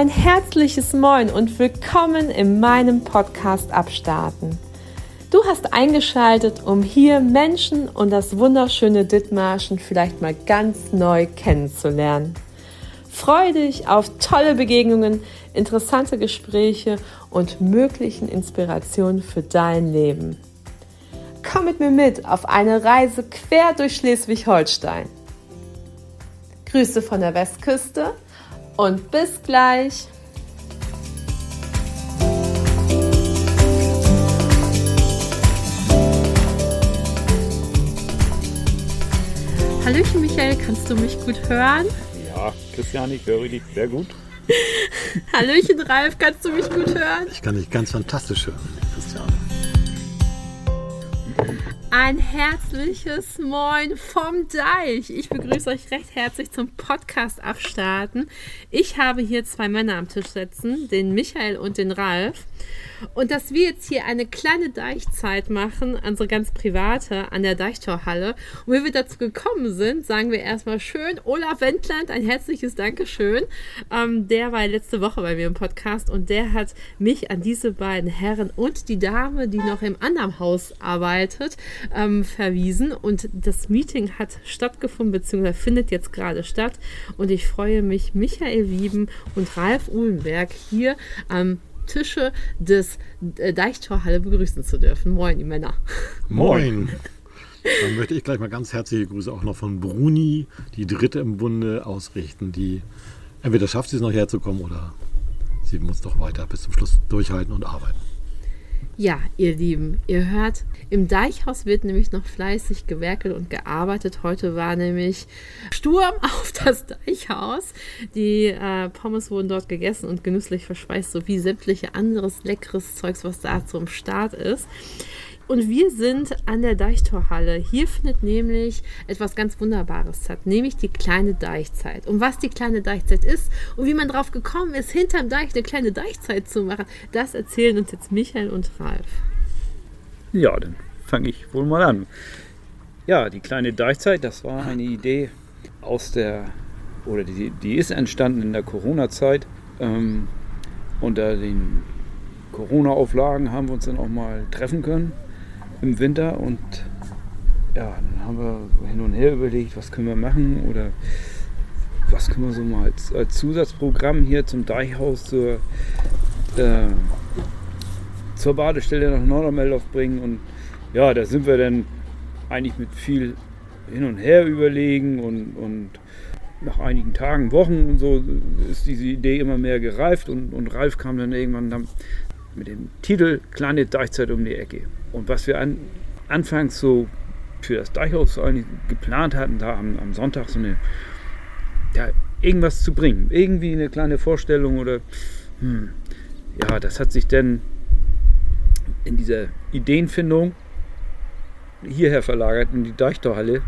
Ein herzliches Moin und willkommen in meinem Podcast Abstarten. Du hast eingeschaltet, um hier Menschen und das wunderschöne Dithmarschen vielleicht mal ganz neu kennenzulernen. Freue dich auf tolle Begegnungen, interessante Gespräche und möglichen Inspirationen für dein Leben. Komm mit mir mit auf eine Reise quer durch Schleswig-Holstein. Grüße von der Westküste und bis gleich. Hallöchen Michael, kannst du mich gut hören? Ja, Christian, ich höre dich sehr gut. Hallöchen Ralf, kannst du mich gut hören? Ich kann dich ganz fantastisch hören, Christian. Ein herzliches Moin vom Deich. Ich begrüße euch recht herzlich zum Podcast Abstarten. Ich habe hier zwei Männer am Tisch sitzen, den Michael und den Ralf. Und dass wir jetzt hier eine kleine Deichzeit machen, unsere ganz private, an der Deichtorhalle. Und wie wir dazu gekommen sind, sagen wir erstmal schön, Olaf Wendland, ein herzliches Dankeschön. Ähm, der war letzte Woche bei mir im Podcast und der hat mich an diese beiden Herren und die Dame, die noch im anderen Haus arbeitet, ähm, verwiesen. Und das Meeting hat stattgefunden, beziehungsweise findet jetzt gerade statt. Und ich freue mich, Michael Wieben und Ralf Uhlenberg hier am Tische des äh, Deichtorhalle begrüßen zu dürfen. Moin, die Männer. Moin. Dann möchte ich gleich mal ganz herzliche Grüße auch noch von Bruni, die dritte im Bunde, ausrichten, die entweder schafft sie es noch herzukommen oder sie muss doch weiter bis zum Schluss durchhalten und arbeiten. Ja, ihr Lieben, ihr hört, im Deichhaus wird nämlich noch fleißig gewerkelt und gearbeitet. Heute war nämlich Sturm auf das Deichhaus. Die äh, Pommes wurden dort gegessen und genüsslich verspeist, sowie sämtliche anderes leckeres Zeugs, was da zum Start ist. Und wir sind an der Deichtorhalle. Hier findet nämlich etwas ganz Wunderbares statt, nämlich die kleine Deichzeit. Und was die kleine Deichzeit ist und wie man drauf gekommen ist, hinterm Deich eine kleine Deichzeit zu machen, das erzählen uns jetzt Michael und Ralf. Ja, dann fange ich wohl mal an. Ja, die kleine Deichzeit, das war eine Idee aus der, oder die, die ist entstanden in der Corona-Zeit. Ähm, unter den Corona-Auflagen haben wir uns dann auch mal treffen können im Winter und ja, dann haben wir hin und her überlegt, was können wir machen oder was können wir so mal als, als Zusatzprogramm hier zum Deichhaus zur, äh, zur Badestelle nach Nordermeldorf bringen und ja, da sind wir dann eigentlich mit viel hin und her überlegen und, und nach einigen Tagen, Wochen und so ist diese Idee immer mehr gereift und, und Ralf kam dann irgendwann dann mit dem Titel Kleine Deichzeit um die Ecke. Und was wir an, anfangs so für das Deichhaus geplant hatten, da am, am Sonntag so eine, ja, irgendwas zu bringen. Irgendwie eine kleine Vorstellung oder, hm, ja, das hat sich dann in dieser Ideenfindung hierher verlagert, in die Deichtorhalle.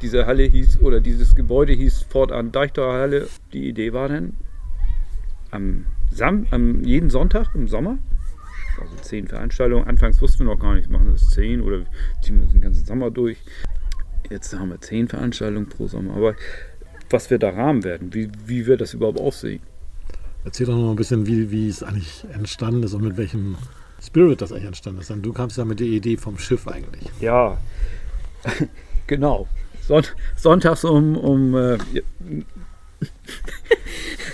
Diese Halle hieß, oder dieses Gebäude hieß fortan Deichtorhalle. Die Idee war dann, am, Sam, am jeden Sonntag im Sommer also zehn Veranstaltungen. Anfangs wussten wir noch gar nicht, machen wir das zehn oder ziehen wir den ganzen Sommer durch. Jetzt haben wir zehn Veranstaltungen pro Sommer. Aber was wir da Rahmen werden, wie, wie wird das überhaupt aussehen? Erzähl doch noch ein bisschen, wie, wie es eigentlich entstanden ist und mit welchem Spirit das eigentlich entstanden ist. Denn du kamst ja mit der Idee vom Schiff eigentlich. Ja, genau. Son sonntags um, um äh,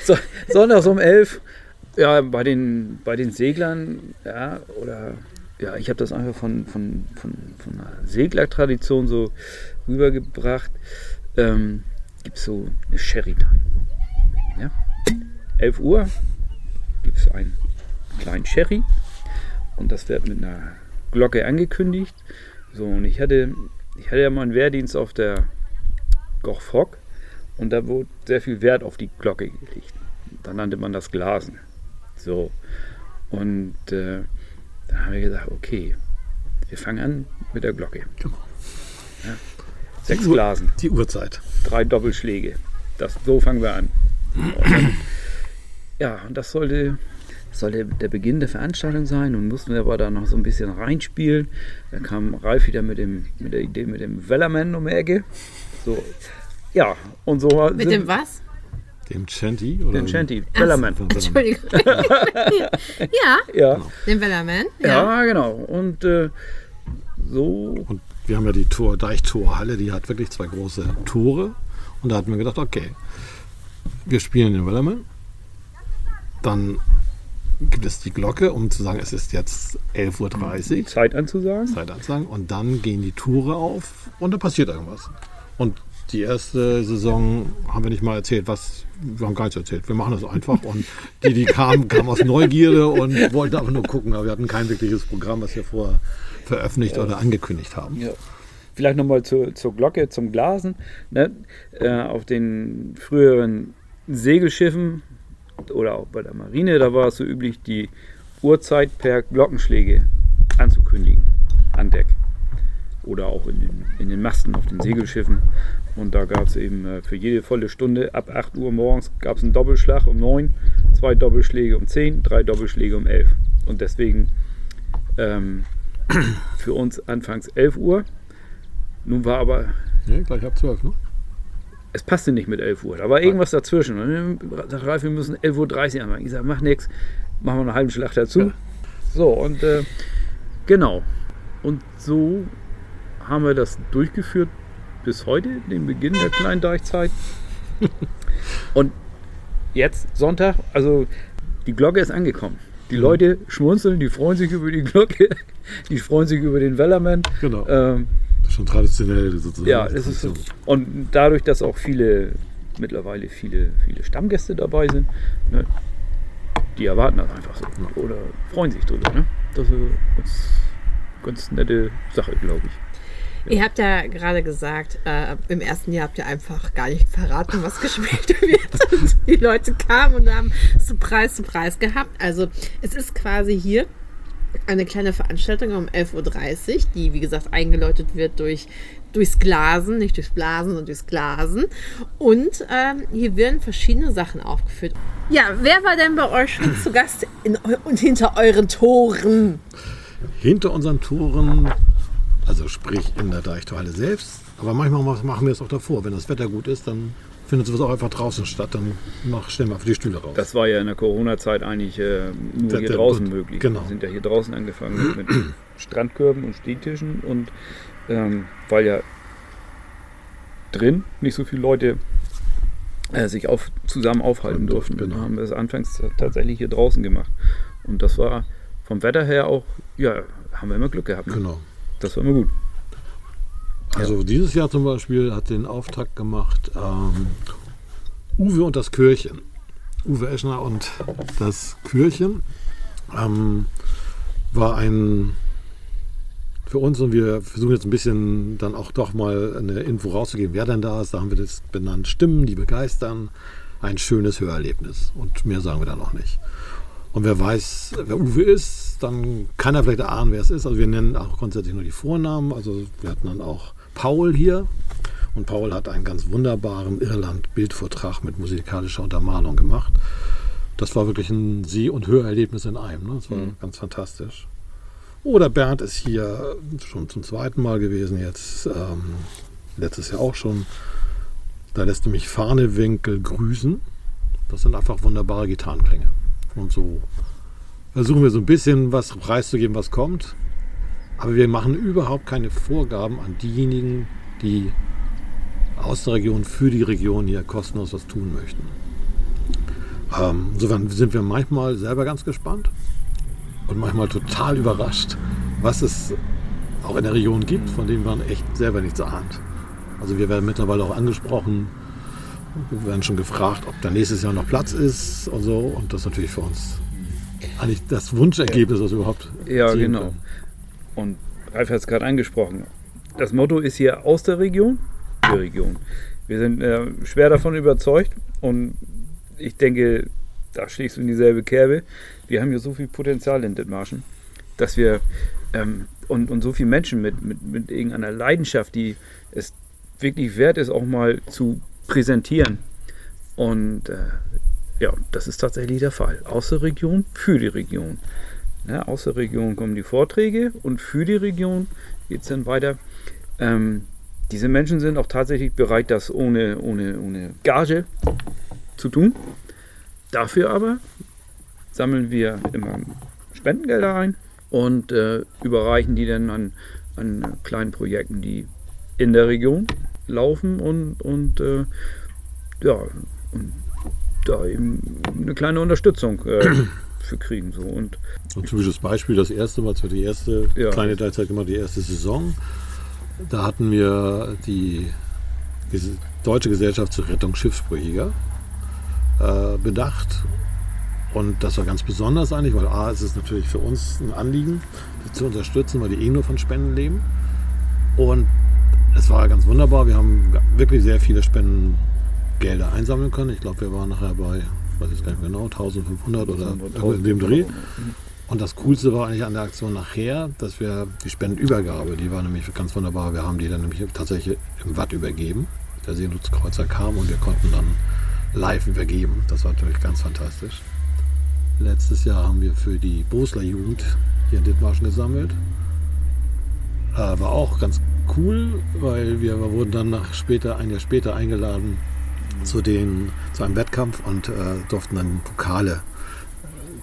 Sonntags um elf ja, bei den, bei den Seglern, ja, oder ja, ich habe das einfach von, von, von, von einer Seglertradition so rübergebracht. Ähm, gibt es so eine Sherry-Time. Ja? 11 Uhr gibt es einen kleinen Sherry und das wird mit einer Glocke angekündigt. So, und ich hatte, ich hatte ja mal einen Wehrdienst auf der Goch und da wurde sehr viel Wert auf die Glocke gelegt. Da nannte man das Glasen. So. Und äh, dann haben wir gesagt, okay, wir fangen an mit der Glocke. Genau. Ja. Sechs die Blasen. Die Uhrzeit. Drei Doppelschläge. Das, so fangen wir an. Und, ja, und das sollte, sollte der Beginn der Veranstaltung sein und mussten wir aber da noch so ein bisschen reinspielen. Dann kam Ralf wieder mit, dem, mit der Idee mit dem Wellerman um die Ecke. So, ja, und so. Mit dem was? Dem Chanty? Oder Den Shanty, Bellerman. Entschuldigung. ja, Ja. den Wellerman. ja, genau. Und äh, so, Und wir haben ja die Tor, Deichtorhalle, die hat wirklich zwei große Tore. Und da hatten wir gedacht, okay, wir spielen den Wellerman. Dann gibt es die Glocke, um zu sagen, es ist jetzt 11.30 Uhr. Zeit anzusagen. Zeit ansagen. Und dann gehen die Tore auf und da passiert irgendwas. Und die erste Saison haben wir nicht mal erzählt, was. Wir haben gar nichts erzählt. Wir machen das einfach. Und die, die kamen, kamen aus Neugierde und wollten aber nur gucken. Aber wir hatten kein wirkliches Programm, was wir vorher veröffentlicht oder angekündigt haben. Ja. Vielleicht nochmal zur, zur Glocke, zum Glasen. Ne? Äh, auf den früheren Segelschiffen oder auch bei der Marine, da war es so üblich, die Uhrzeit per Glockenschläge anzukündigen an Deck. Oder auch in den, in den Masten auf den Segelschiffen. Und da gab es eben äh, für jede volle Stunde ab 8 Uhr morgens gab es einen Doppelschlag um 9, zwei Doppelschläge um 10, drei Doppelschläge um 11. Und deswegen ähm, für uns anfangs 11 Uhr. Nun war aber, Ja, gleich ab 12, ne? es passte nicht mit 11 Uhr. Da war irgendwas dazwischen. Und dann Ralf, wir müssen 11.30 Uhr anfangen. Ich sage, mach nichts, machen wir einen halben Schlag dazu. Ja. So, und äh, genau. Und so haben wir das durchgeführt bis heute, den Beginn der kleinen Deichzeit. und jetzt Sonntag, also die Glocke ist angekommen. Die Leute schmunzeln, die freuen sich über die Glocke, die freuen sich über den Wellerman. Genau. Ähm, Das ist schon traditionell sozusagen. ja, das ist so. Und dadurch, dass auch viele, mittlerweile viele, viele Stammgäste dabei sind, ne, die erwarten das einfach so. Oder freuen sich drüber. Ne? Das ist eine ganz, ganz nette Sache, glaube ich. Ihr habt ja gerade gesagt, äh, im ersten Jahr habt ihr einfach gar nicht verraten, was gespielt wird. Und die Leute kamen und haben zu Preis gehabt. Also es ist quasi hier eine kleine Veranstaltung um 11.30 Uhr, die wie gesagt eingeläutet wird durch, durchs Glasen, nicht durchs Blasen, sondern durchs Glasen. Und ähm, hier werden verschiedene Sachen aufgeführt. Ja, wer war denn bei euch schon zu Gast in, und hinter euren Toren? Hinter unseren Toren, also sprich in der Deichtorhalle selbst, aber manchmal mach- machen wir es auch davor. Wenn das Wetter gut ist, dann findet sowas auch einfach draußen statt. Dann mach, stellen wir einfach die Stühle raus. Das war ja in der Corona-Zeit eigentlich äh, nur Der- hier draußen gut, möglich. genau. Wir sind ja hier draußen angefangen mit, Strandkörben und Stehtischen und ähm, weil ja drin nicht so viele Leute äh, sich auf, zusammen aufhalten Genau. durften, haben wir es anfangs tatsächlich hier draußen gemacht. Und das war vom Wetter her auch, ja, haben wir immer Glück gehabt. Ne? Genau. Das war immer gut. Also dieses Jahr zum Beispiel hat den Auftakt gemacht ähm, Uwe und das Kürchen. Uwe Eschner und das Kürchen ähm, war ein für uns und wir versuchen jetzt ein bisschen dann auch doch mal eine Info rauszugeben, wer denn da ist. Da haben wir das benannt, Stimmen, die begeistern, ein schönes Hörerlebnis und mehr sagen wir da noch nicht. Und wer weiß, wer Uwe ist, dann kann er vielleicht erahnen, wer es ist. Also wir nennen auch grundsätzlich nur die Vornamen. Also wir hatten dann auch Paul hier. Und Paul hat einen ganz wunderbaren Irland-Bildvortrag mit musikalischer Untermalung gemacht. Das war wirklich ein Seh- und Hörerlebnis in einem. Ne? Das war ganz fantastisch. Oder Bernd ist hier schon zum zweiten Mal gewesen, jetzt ähm, letztes Jahr auch schon. Da lässt er mich Fahnewinkel grüßen. Das sind einfach wunderbare Gitarrenklänge. Und so versuchen wir so ein bisschen was preiszugeben, was kommt. Aber wir machen überhaupt keine Vorgaben an diejenigen, die aus der Region für die Region hier kostenlos was tun möchten. Ähm, insofern sind wir manchmal selber ganz gespannt und manchmal total überrascht, was es auch in der Region gibt, von dem man echt selber nichts ahnt. Also wir werden mittlerweile auch angesprochen, wir werden schon gefragt, ob da nächstes Jahr noch Platz ist und so. Und das ist natürlich für uns eigentlich das Wunschergebnis, was wir überhaupt Ja, genau. können. Und Ralf hat es gerade angesprochen. Das Motto ist hier aus der Region, die Region. Wir sind äh, schwer davon überzeugt und ich denke, da schlägst du in dieselbe Kerbe. Wir haben hier so viel Potenzial in Dithmarschen, dass wir ähm, und, und so viele Menschen mit, mit, mit irgendeiner Leidenschaft, die es wirklich wert ist, auch mal zu präsentieren. Und äh, ja, das ist tatsächlich der Fall. Aus der Region für die Region. Ja, aus Region kommen die Vorträge und für die Region geht es dann weiter. Ähm, diese Menschen sind auch tatsächlich bereit, das ohne, ohne, ohne Gage zu tun. Dafür aber sammeln wir immer Spendengelder ein und äh, überreichen die dann an, an kleinen Projekten, die in der Region laufen und, und äh, ja, und da eben eine kleine Unterstützung äh, für kriegen. So. Und, Und typisches Beispiel, das erste Mal, zwar die erste Ja. kleine Teilzeit gemacht, die erste Saison. Da hatten wir die Deutsche Gesellschaft zur Rettung Schiffsbrüchiger äh, bedacht. Und das war ganz besonders eigentlich, weil A, es ist natürlich für uns ein Anliegen, die zu unterstützen, weil die eh nur von Spenden leben. Und es war ganz wunderbar. Wir haben wirklich sehr viele Spendengelder einsammeln können. Ich glaube, wir waren nachher bei, ich weiß jetzt gar nicht mehr genau, 1500 oder irgendwo in dem Dreh. Und das Coolste war eigentlich an der Aktion nachher, dass wir die Spendenübergabe, die war nämlich ganz wunderbar. Wir haben die dann nämlich tatsächlich im Watt übergeben. Der Seenotkreuzer kam und wir konnten dann live übergeben. Das war natürlich ganz fantastisch. Letztes Jahr haben wir für die Bosler Jugend hier in Dithmarschen gesammelt. Äh, war auch ganz cool, weil wir wurden dann nach später, ein Jahr später eingeladen zu, den, zu einem Wettkampf und äh, durften dann Pokale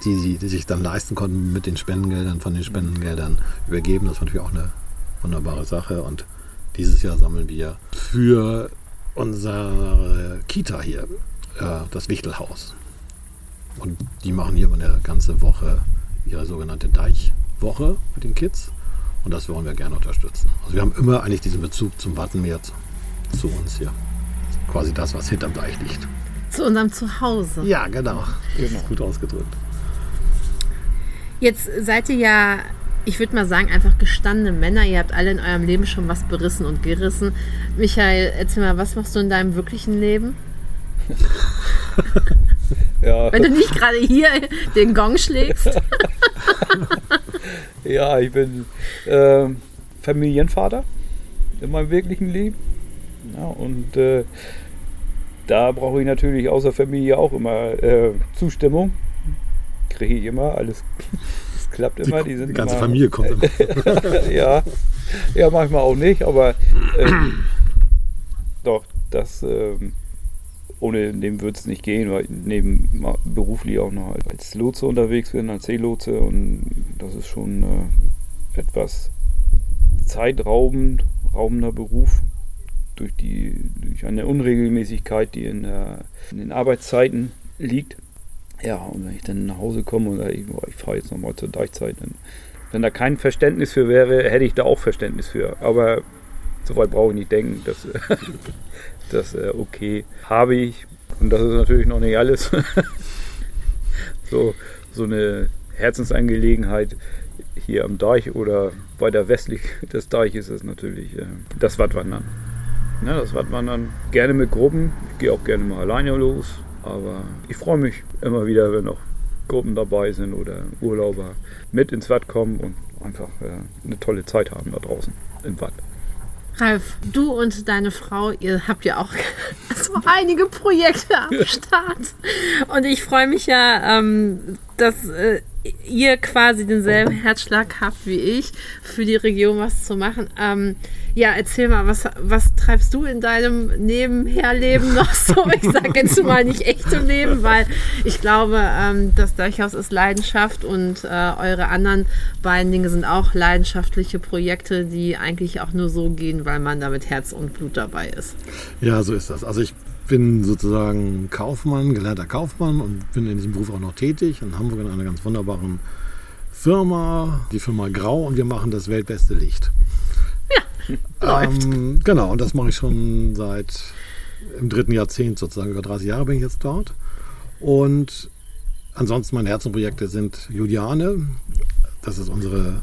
die, sie- die sich dann leisten konnten, mit den Spendengeldern, von den Spendengeldern übergeben. Das war natürlich auch eine wunderbare Sache. Und dieses Jahr sammeln wir für unsere Kita hier äh, das Wichtelhaus. Und die machen hier mal eine ganze Woche ihre sogenannte Deichwoche mit den Kids. Und das wollen wir gerne unterstützen. Also wir haben immer eigentlich diesen Bezug zum Wattenmeer zu, zu uns hier. Quasi das, was hinterm Deich liegt. Zu unserem Zuhause. Ja, genau. Das ist gut ausgedrückt. Jetzt seid ihr ja, ich würde mal sagen, einfach gestandene Männer. Ihr habt alle in eurem Leben schon was berissen und gerissen. Michael, erzähl mal, was machst du in deinem wirklichen Leben? ja, Wenn du nicht gerade hier den Gong schlägst. ja, ich bin ähm, Familienvater in meinem wirklichen Leben. Ja, und äh, da brauche ich natürlich außer Familie auch immer äh, Zustimmung. Kriege ich immer, alles das klappt immer. Die, Die ganze immer, Familie kommt immer. ja, ja, manchmal auch nicht, aber ähm, doch, das ähm, ohne dem wird es nicht gehen, weil ich neben beruflich auch noch als Lotse unterwegs bin, als Seelotse und das ist schon äh, etwas zeitraubend, raubender Beruf durch, die, durch eine Unregelmäßigkeit, die in, der, in den Arbeitszeiten liegt. Ja, und wenn ich dann nach Hause komme und ich, ich fahre jetzt nochmal zur Deichzeit, dann, wenn da kein Verständnis für wäre, hätte ich da auch Verständnis für. Aber so weit brauche ich nicht denken. Das, das äh, okay habe ich. Und das ist natürlich noch nicht alles. so, so eine Herzensangelegenheit hier am Deich oder weiter westlich des Deiches ist natürlich äh, das Wattwandern. Ja, das Wattwandern gerne mit Gruppen. Ich gehe auch gerne mal alleine los. Aber ich freue mich immer wieder, wenn auch Gruppen dabei sind oder Urlauber mit ins Watt kommen und einfach äh, eine tolle Zeit haben da draußen im Watt. Ralf, du und deine Frau, ihr habt ja auch so einige Projekte am Start. Und ich freue mich ja, ähm, dass äh, ihr quasi denselben Herzschlag habt wie ich, für die Region was zu machen. Ähm, ja, erzähl mal, was, was treibst du in deinem Nebenherleben noch so? Ich sage jetzt mal nicht echtem Leben, weil ich glaube, ähm, das Deichhaus ist Leidenschaft und äh, eure anderen beiden Dinge sind auch leidenschaftliche Projekte, die eigentlich auch nur so gehen, weil man da mit Herz und Blut dabei ist. Ja, so ist das. Also ich bin sozusagen Kaufmann, gelernter Kaufmann und bin in diesem Beruf auch noch tätig in Hamburg in einer ganz wunderbaren Firma, die Firma Grau und wir machen das weltbeste Licht. Ähm, genau, und das mache ich schon seit im dritten Jahrzehnt sozusagen, über 30 Jahre bin ich jetzt dort. Und ansonsten meine Herzenprojekte sind Juliane, das ist unsere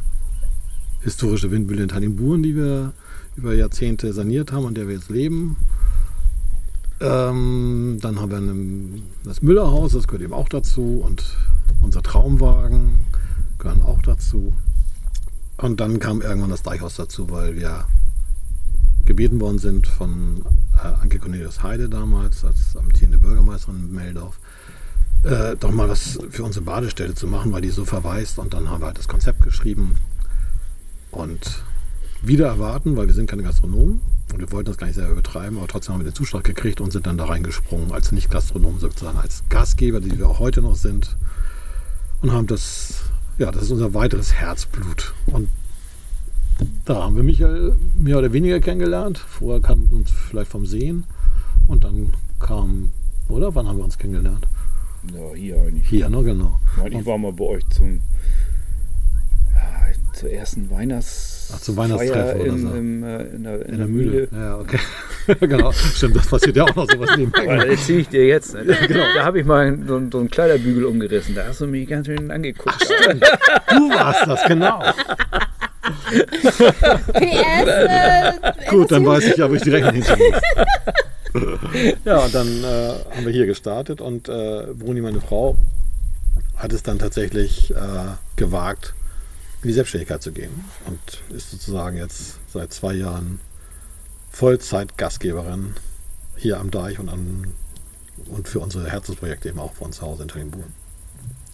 historische Windmühle in Tannenburen, die wir über Jahrzehnte saniert haben, an der wir jetzt leben. Ähm, dann haben wir einen, das Müllerhaus, das gehört eben auch dazu. Und unser Traumwagen gehören auch dazu. Und dann kam irgendwann das Deichhaus dazu, weil wir gebeten worden sind von äh, Anke Cornelius Heide damals, als amtierende Bürgermeisterin in Meldorf, äh, doch mal was für unsere Badestelle zu machen, weil die so verwaist. Und dann haben wir halt das Konzept geschrieben. Und wieder erwarten, weil wir sind keine Gastronomen, Und wir wollten das gar nicht sehr übertreiben, aber trotzdem haben wir den Zuschlag gekriegt und sind dann da reingesprungen als Nicht-Gastronomen sozusagen, als Gastgeber, die wir auch heute noch sind. Und haben das, ja, das ist unser weiteres Herzblut. Und da haben wir Michael mehr oder weniger kennengelernt. Vorher kam uns vielleicht vom Sehen und dann kam, oder? Wann haben wir uns kennengelernt? Ja, hier eigentlich. Hier, ne, genau. Ich meine, ich war mal bei euch zum, ja, zur ersten Weihnachts Ach, zum Weihnachtstreff oder in, so. äh, in, der, In der Mühle. Ja, okay. genau. Stimmt, das passiert ja auch noch sowas nebenbei. Ja, das erzähle ich dir jetzt. Ne? genau. Da habe ich mal so, einen- so einen Kleiderbügel umgerissen. Da hast du mich ganz schön angeguckt. Du warst das, genau. PS, äh, Gut, dann weiß ich ja, wo ich die Rechnung muss. ja, und dann äh, haben wir hier gestartet und äh, Bruni, meine Frau, hat es dann tatsächlich äh, gewagt, in die Selbstständigkeit zu gehen und ist sozusagen jetzt seit zwei Jahren Vollzeit-Gastgeberin hier am Deich und, an, und für unsere Herzensprojekte eben auch uns zu Hause in Tringenburen.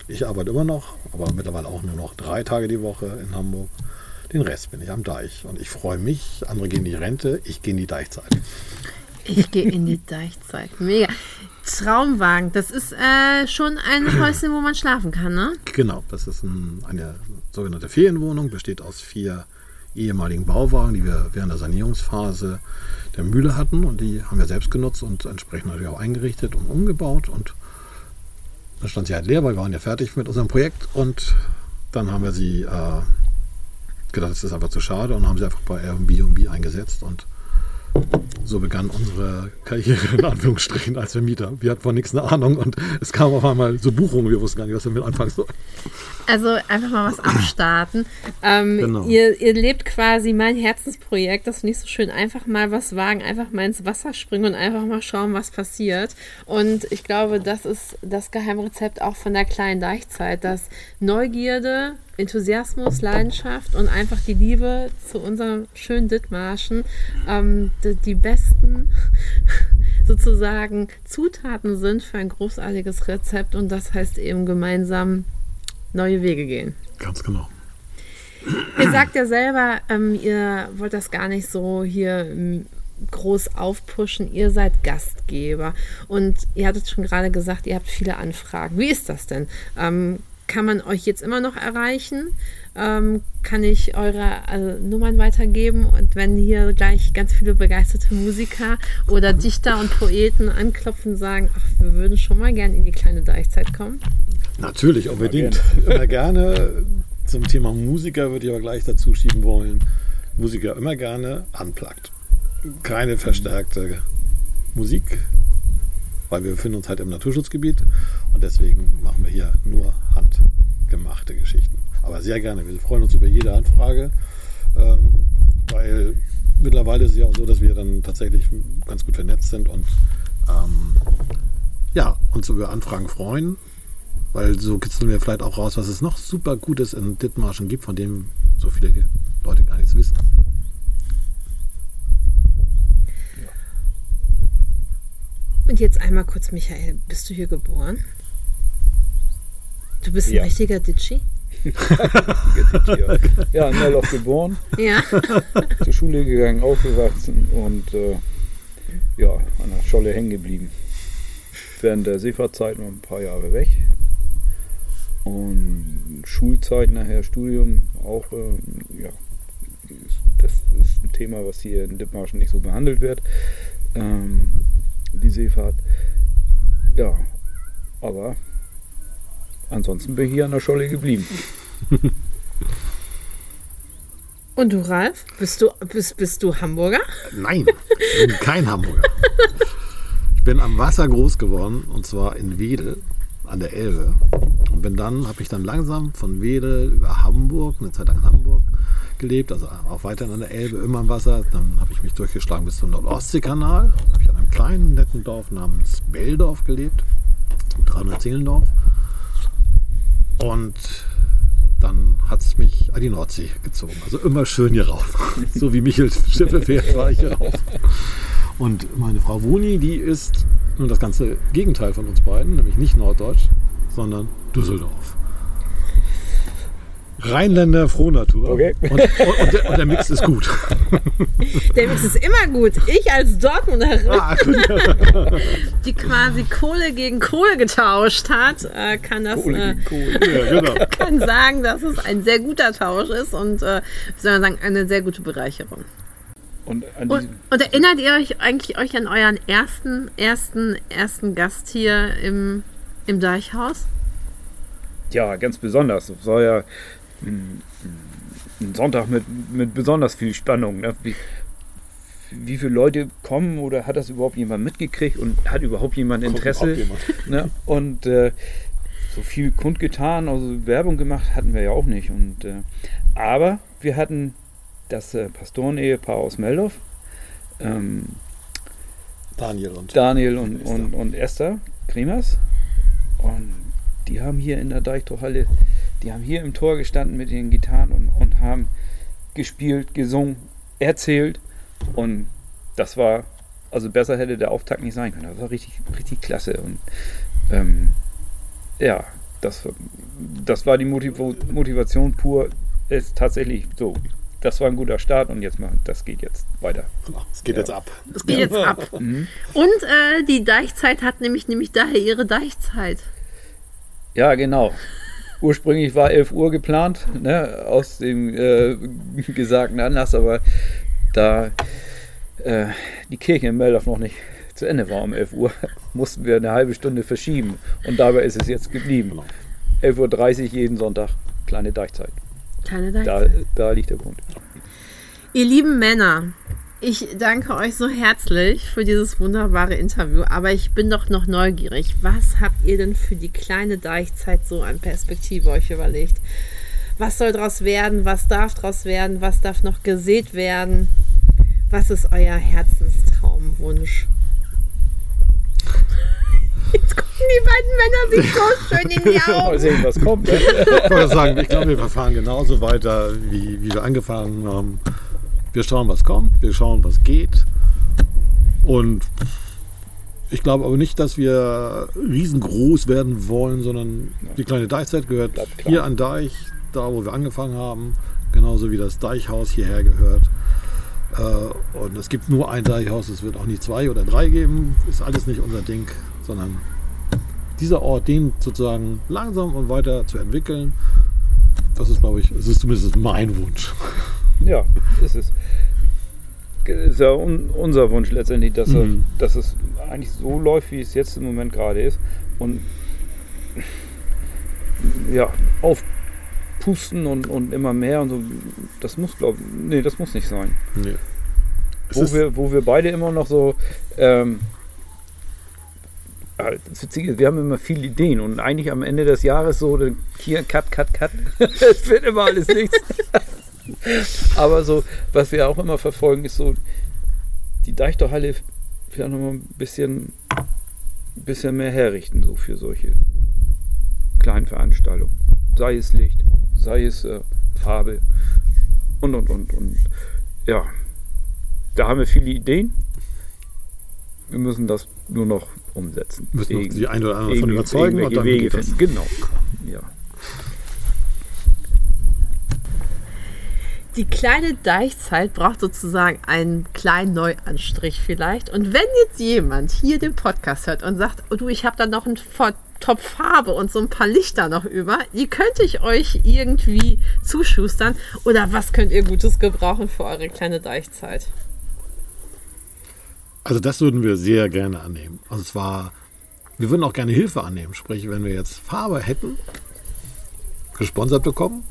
Ich arbeite immer noch, aber mittlerweile auch nur noch drei Tage die Woche in Hamburg. Den Rest bin ich am Deich und ich freue mich. Andere gehen in die Rente, ich gehe in die Deichzeit. Ich gehe in die Deichzeit. Mega. Traumwagen, das ist äh, schon ein Häuschen, wo man schlafen kann, ne? Genau, das ist ein, eine sogenannte Ferienwohnung, besteht aus vier ehemaligen Bauwagen, die wir während der Sanierungsphase der Mühle hatten und die haben wir selbst genutzt und entsprechend natürlich auch eingerichtet und umgebaut und dann stand sie halt leer, weil wir waren ja fertig mit unserem Projekt und dann haben wir sie äh, gedacht, das ist einfach zu schade und haben sie einfach bei Airbnb eingesetzt und so begann unsere Karriere in Anführungsstrichen als Vermieter. Wir hatten von nichts eine Ahnung und es kam auf einmal so Buchungen, wir wussten gar nicht, was wir mit anfangen sollen. Also einfach mal was abstarten. Ähm, Genau. ihr, ihr lebt quasi mein Herzensprojekt, das finde ich so schön. Einfach mal was wagen, einfach mal ins Wasser springen und einfach mal schauen, was passiert. Und ich glaube, das ist das Geheimrezept auch von der kleinen Deichzeit, dass Neugierde, Enthusiasmus, Leidenschaft und einfach die Liebe zu unserem schönen Dithmarschen ähm, die, die besten sozusagen Zutaten sind für ein großartiges Rezept und das heißt eben gemeinsam neue Wege gehen. Ganz genau. Ihr sagt ja selber, ähm, ihr wollt das gar nicht so hier ähm, groß aufpushen. Ihr seid Gastgeber und ihr hattet schon gerade gesagt, ihr habt viele Anfragen. Wie ist das denn? Ähm, kann man euch jetzt immer noch erreichen? Ähm, kann ich eure äh, Nummern weitergeben? Und wenn hier gleich ganz viele begeisterte Musiker oder Dichter und Poeten anklopfen und sagen, ach, wir würden schon mal gerne in die kleine Deichzeit kommen? Natürlich, unbedingt. Immer gerne. Zum Thema Musiker würde ich aber gleich dazu schieben wollen. Musiker immer gerne unplugged. Keine verstärkte Musik, weil wir befinden uns halt im Naturschutzgebiet und deswegen machen wir hier nur handgemachte Geschichten. Aber sehr gerne. Wir freuen uns über jede Anfrage, ähm, weil mittlerweile ist es ja auch so, dass wir dann tatsächlich ganz gut vernetzt sind und ähm, ja, uns über Anfragen freuen. Weil so kitzeln wir vielleicht auch raus, was es noch super Gutes in Dithmarschen gibt, von dem so viele Leute gar nichts wissen. Und jetzt einmal kurz, Michael, bist du hier geboren? Du bist ein Ja. richtiger Ditschi? Ja, in Neuloch geboren, Ja. zur Schule gegangen, aufgewachsen und äh, ja, an der Scholle hängen geblieben. Während der Seefahrtzeit noch ein paar Jahre weg. Und Schulzeit nachher, Studium auch, äh, ja, das ist ein Thema, was hier in Dithmarschen nicht so behandelt wird. Ähm, die Seefahrt. Ja, aber ansonsten bin ich hier an der Scholle geblieben. Und du, Ralf? Bist du, bist, bist du Hamburger? Nein, ich bin kein Hamburger. Ich bin am Wasser groß geworden und zwar in Wedel an der Elbe. Und bin dann, habe ich dann langsam von Wedel über Hamburg, eine Zeit lang in Hamburg gelebt, also auch weiterhin an der Elbe, immer am Wasser. Dann habe ich mich durchgeschlagen bis zum Nordostseekanal. Habe ich an einem kleinen, netten Dorf namens Beldorf gelebt, 300 Seelendorf. Und dann hat es mich an die Nordsee gezogen. Also immer schön hier rauf. So wie Michels Schiffe fährt, war ich hier rauf. Und meine Frau Wuni, die ist nun das ganze Gegenteil von uns beiden, nämlich nicht Norddeutsch, sondern Düsseldorf. Rheinländer Frohnatur. Okay. Und, und, und, der, und der Mix ist gut. Der Mix ist immer gut. Ich als Dortmunderin, Ah, die quasi Kohle gegen Kohle getauscht hat, äh, kann das Kohle äh, gegen Kohle. Ja, genau. kann sagen, dass es ein sehr guter Tausch ist und äh, wie soll man sagen, eine sehr gute Bereicherung. Und an Und, und erinnert ihr euch eigentlich euch an euren ersten, ersten, ersten Gast hier im, im Deichhaus? ja, ganz besonders. Es war ja ein, Sonntag mit, mit besonders viel Spannung. Ne? Wie, wie viele Leute kommen oder hat das überhaupt jemand mitgekriegt und hat überhaupt jemand Interesse? überhaupt Ne? Und äh, so viel kundgetan, also Werbung gemacht hatten wir ja auch nicht. Und, äh, aber wir hatten das äh, Pastorenehepaar aus Meldorf, ähm, Daniel und Daniel und, Esther. und, und Esther Kremers. Und die haben hier in der Deichtorhalle, die haben hier im Tor gestanden mit den Gitarren und, und haben gespielt, gesungen, erzählt. Und das war, also besser hätte der Auftakt nicht sein können. Das war richtig, richtig klasse. Und ähm, ja, das, das war die Motiv Motivation pur. Ist tatsächlich so. Das war ein guter Start und jetzt mal, das geht jetzt weiter. Es geht jetzt ab. Das geht jetzt ab. Mhm. Und äh, die Deichzeit hat nämlich, nämlich daher ihre Deichzeit. Ja, genau. Ursprünglich war 11 Uhr geplant, ne, aus dem äh, gesagten Anlass, aber da äh, die Kirche in Meldorf noch nicht zu Ende war um 11 Uhr, mussten wir eine halbe Stunde verschieben. Und dabei ist es jetzt geblieben. Genau. 11.30 Uhr jeden Sonntag, kleine Deichzeit. Kleine Da, Deichzeit. da liegt der Grund. Ihr lieben Männer, ich danke euch so herzlich für dieses wunderbare Interview, aber ich bin doch noch neugierig. Was habt ihr denn für die kleine Deichzeit so an Perspektive euch überlegt? Was soll daraus werden? Was darf daraus werden? Was darf noch gesät werden? Was ist euer Herzenstraumwunsch? Jetzt gucken die beiden Männer sich so schön in die Mal Augen. sehen, was kommt. Ne? Ich wollte sagen, ich glaube, wir verfahren genauso weiter, wie, wie wir angefangen haben. Wir schauen, was kommt, wir schauen, was geht. Und ich glaube aber nicht, dass wir riesengroß werden wollen, sondern die kleine Deichzeit gehört hier an Deich, da wo wir angefangen haben, genauso wie das Deichhaus hierher gehört. Äh, Und es gibt nur ein Deichhaus, es wird auch nicht zwei oder drei geben, ist alles nicht unser Ding, sondern dieser Ort, den sozusagen langsam und weiter zu entwickeln, das ist, glaube ich, es ist zumindest mein Wunsch. Ja, ist es. Ist ja un, unser Wunsch letztendlich, dass, er- Mhm. dass es eigentlich so läuft, wie es jetzt im Moment gerade ist. Und ja, aufpusten und, und immer mehr und so, das muss, glaube nee, das muss nicht sein. Nee. Wo wir, wo wir beide immer noch so, ähm, das Witzige ist, wir haben immer viele Ideen und eigentlich am Ende des Jahres so, hier, cut, cut, cut, es wird immer alles nichts. Aber so, was wir auch immer verfolgen, ist so, die Deichtorhalle vielleicht noch mal ein bisschen, bisschen mehr herrichten, so für solche kleinen Veranstaltungen. Sei es Licht, sei es äh, Farbe und, und, und, und. Ja, da haben wir viele Ideen. Wir müssen das nur noch umsetzen. Müssen noch Irgend- die ein oder andere davon überzeugen und dann Wege geht das. finden. Genau. Ja. Die kleine Deichzeit braucht sozusagen einen kleinen Neuanstrich vielleicht. Und wenn jetzt jemand hier den Podcast hört und sagt, oh du, ich habe da noch einen Topf Farbe und so ein paar Lichter noch über, die könnte ich euch irgendwie zuschustern. Oder was könnt ihr Gutes gebrauchen für eure kleine Deichzeit? Also das würden wir sehr gerne annehmen. Also es war, wir würden auch gerne Hilfe annehmen. Sprich, wenn wir jetzt Farbe hätten, gesponsert bekommen,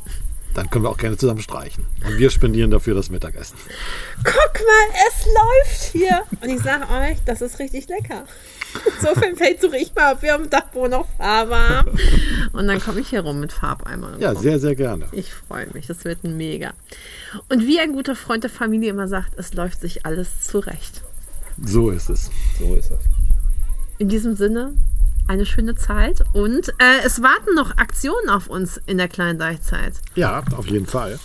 dann können wir auch gerne zusammen streichen. Und wir spendieren dafür das Mittagessen. Guck mal, es läuft hier. Und ich sage euch, das ist richtig lecker. Insofern versuche ich mal, ob wir am Dachboden noch Farbe haben. Und dann komme ich hier rum mit Farbeimern. und Ja, rum. sehr, sehr gerne. Ich freue mich, das wird ein mega. Und wie ein guter Freund der Familie immer sagt, es läuft sich alles zurecht. So ist es. So ist das. In diesem Sinne, eine schöne Zeit und äh, es warten noch Aktionen auf uns in der kleinen Deichzeit. Ja, auf jeden Fall.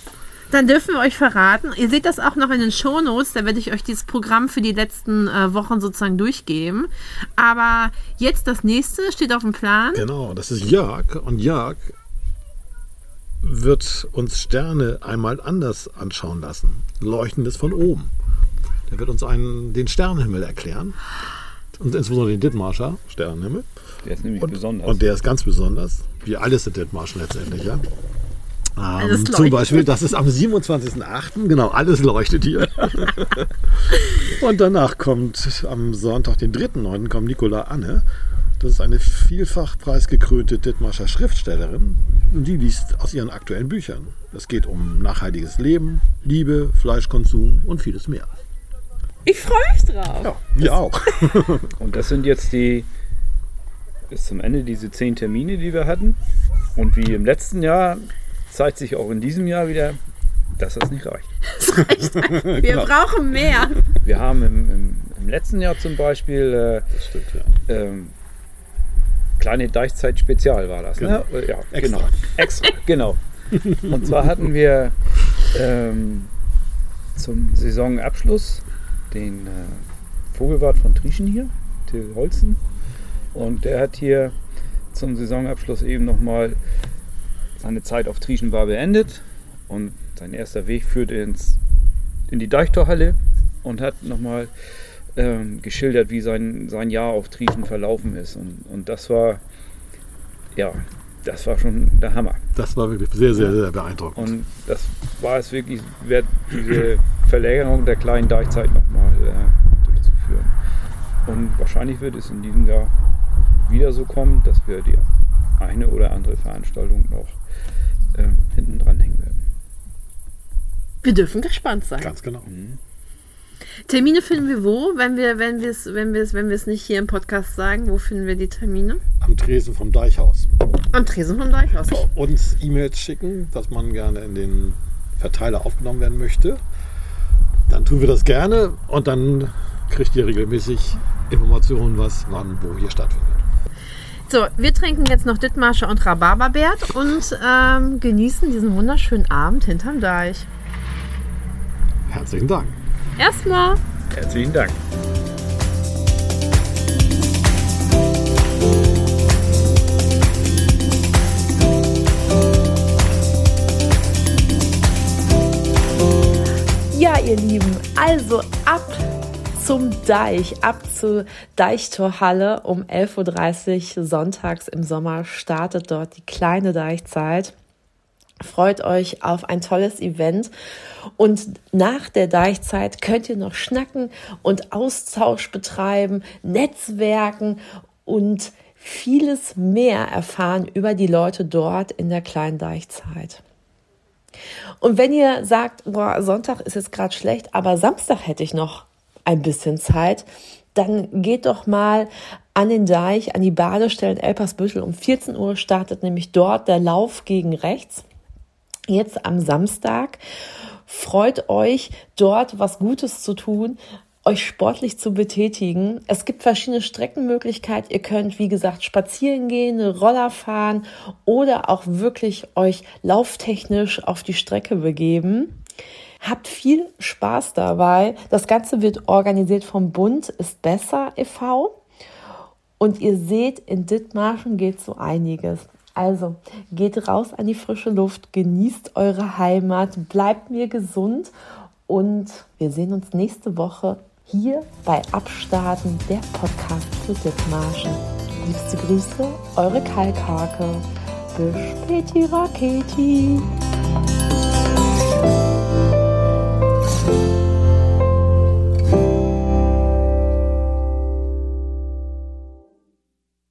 Dann dürfen wir euch verraten, ihr seht das auch noch in den Shownotes, da werde ich euch dieses Programm für die letzten äh, Wochen sozusagen durchgeben. Aber jetzt das nächste steht auf dem Plan. Genau, das ist Jörg. Und Jörg wird uns Sterne einmal anders anschauen lassen. Leuchtendes von oben. Der wird uns einen, den Sternenhimmel erklären. Und insbesondere den Dithmarscher Sternenhimmel. Der ist nämlich Und, besonders. und der ist ganz besonders. Wie alles sind Dithmarschen letztendlich, ja. Ähm, zum. Beispiel, das ist am 27.08. Genau, alles leuchtet hier. und danach kommt am Sonntag, den 3.9., kommt Nicola Anne. Das ist eine vielfach preisgekrönte Dithmarscher Schriftstellerin. Und die liest aus ihren aktuellen Büchern. Es geht um nachhaltiges Leben, Liebe, Fleischkonsum und vieles mehr. Ich freue mich drauf. Ja, wir auch. Und das sind jetzt die bis zum Ende diese zehn Termine, die wir hatten. Und wie im letzten Jahr zeigt sich auch in diesem Jahr wieder, dass das nicht reicht. Wir Genau. brauchen mehr. Wir haben im, im, im letzten Jahr zum Beispiel Das stimmt, ja. äh, ähm, kleine Deichzeit Spezial war das. Ne? Ja, Extra. genau. Extra, genau. Und zwar hatten wir ähm, zum Saisonabschluss den äh, Vogelwart von Trieschen hier, Till Holzen. Und der hat hier zum Saisonabschluss eben nochmal seine Zeit auf Trieschen war beendet. Und sein erster Weg führte ins, in die Deichtorhalle und hat nochmal ähm, geschildert, wie sein, sein Jahr auf Trieschen verlaufen ist. Und, und das war, ja, das war schon der Hammer. Das war wirklich sehr, sehr, sehr beeindruckend. Und das war es wirklich wert, diese Verlängerung der kleinen Deichzeit nochmal äh, durchzuführen. Und wahrscheinlich wird es in diesem Jahr wieder so kommen, dass wir die eine oder andere Veranstaltung noch äh, hinten dran hängen werden. Wir dürfen gespannt sein. Ganz genau. Termine finden wir wo, wenn wir wenn wir es wenn wir es wenn wir es nicht hier im Podcast sagen, wo finden wir die Termine? Am Tresen vom Deichhaus. Am Tresen vom Deichhaus. Uns E-Mails schicken, dass man gerne in den Verteiler aufgenommen werden möchte. Dann tun wir das gerne und dann kriegt ihr regelmäßig Informationen, was wann wo hier stattfindet. So, wir trinken jetzt noch Dithmarscher und Rhabarberbert und ähm, genießen diesen wunderschönen Abend hinterm Deich. Herzlichen Dank. Erstmal. Herzlichen Dank. Ja, ihr Lieben, also ab zum Deich, ab zur Deichtorhalle um 11.30 Uhr sonntags im Sommer startet dort die kleine Deichzeit. Freut euch auf ein tolles Event und nach der Deichzeit könnt ihr noch schnacken und Austausch betreiben, Netzwerken und vieles mehr erfahren über die Leute dort in der kleinen Deichzeit. Und wenn ihr sagt, boah, Sonntag ist jetzt gerade schlecht, aber Samstag hätte ich noch ein bisschen Zeit, dann geht doch mal an den Deich, an die Badestelle in Elpersbüttel. Um 14 Uhr startet nämlich dort der Lauf gegen rechts. Jetzt am Samstag. Freut euch, dort was Gutes zu tun, euch sportlich zu betätigen. Es gibt verschiedene Streckenmöglichkeiten. Ihr könnt, wie gesagt, spazieren gehen, Roller fahren oder auch wirklich euch lauftechnisch auf die Strecke begeben. Habt viel Spaß dabei. Das Ganze wird organisiert vom Bund ist besser e.V. Und ihr seht, in Dithmarschen geht so einiges. Also geht raus an die frische Luft, genießt eure Heimat, bleibt mir gesund und wir sehen uns nächste Woche hier bei Abstarten, der Podcast für Dithmarschen. Liebste Grüße, eure Kalkhake. Bis späti Raketi.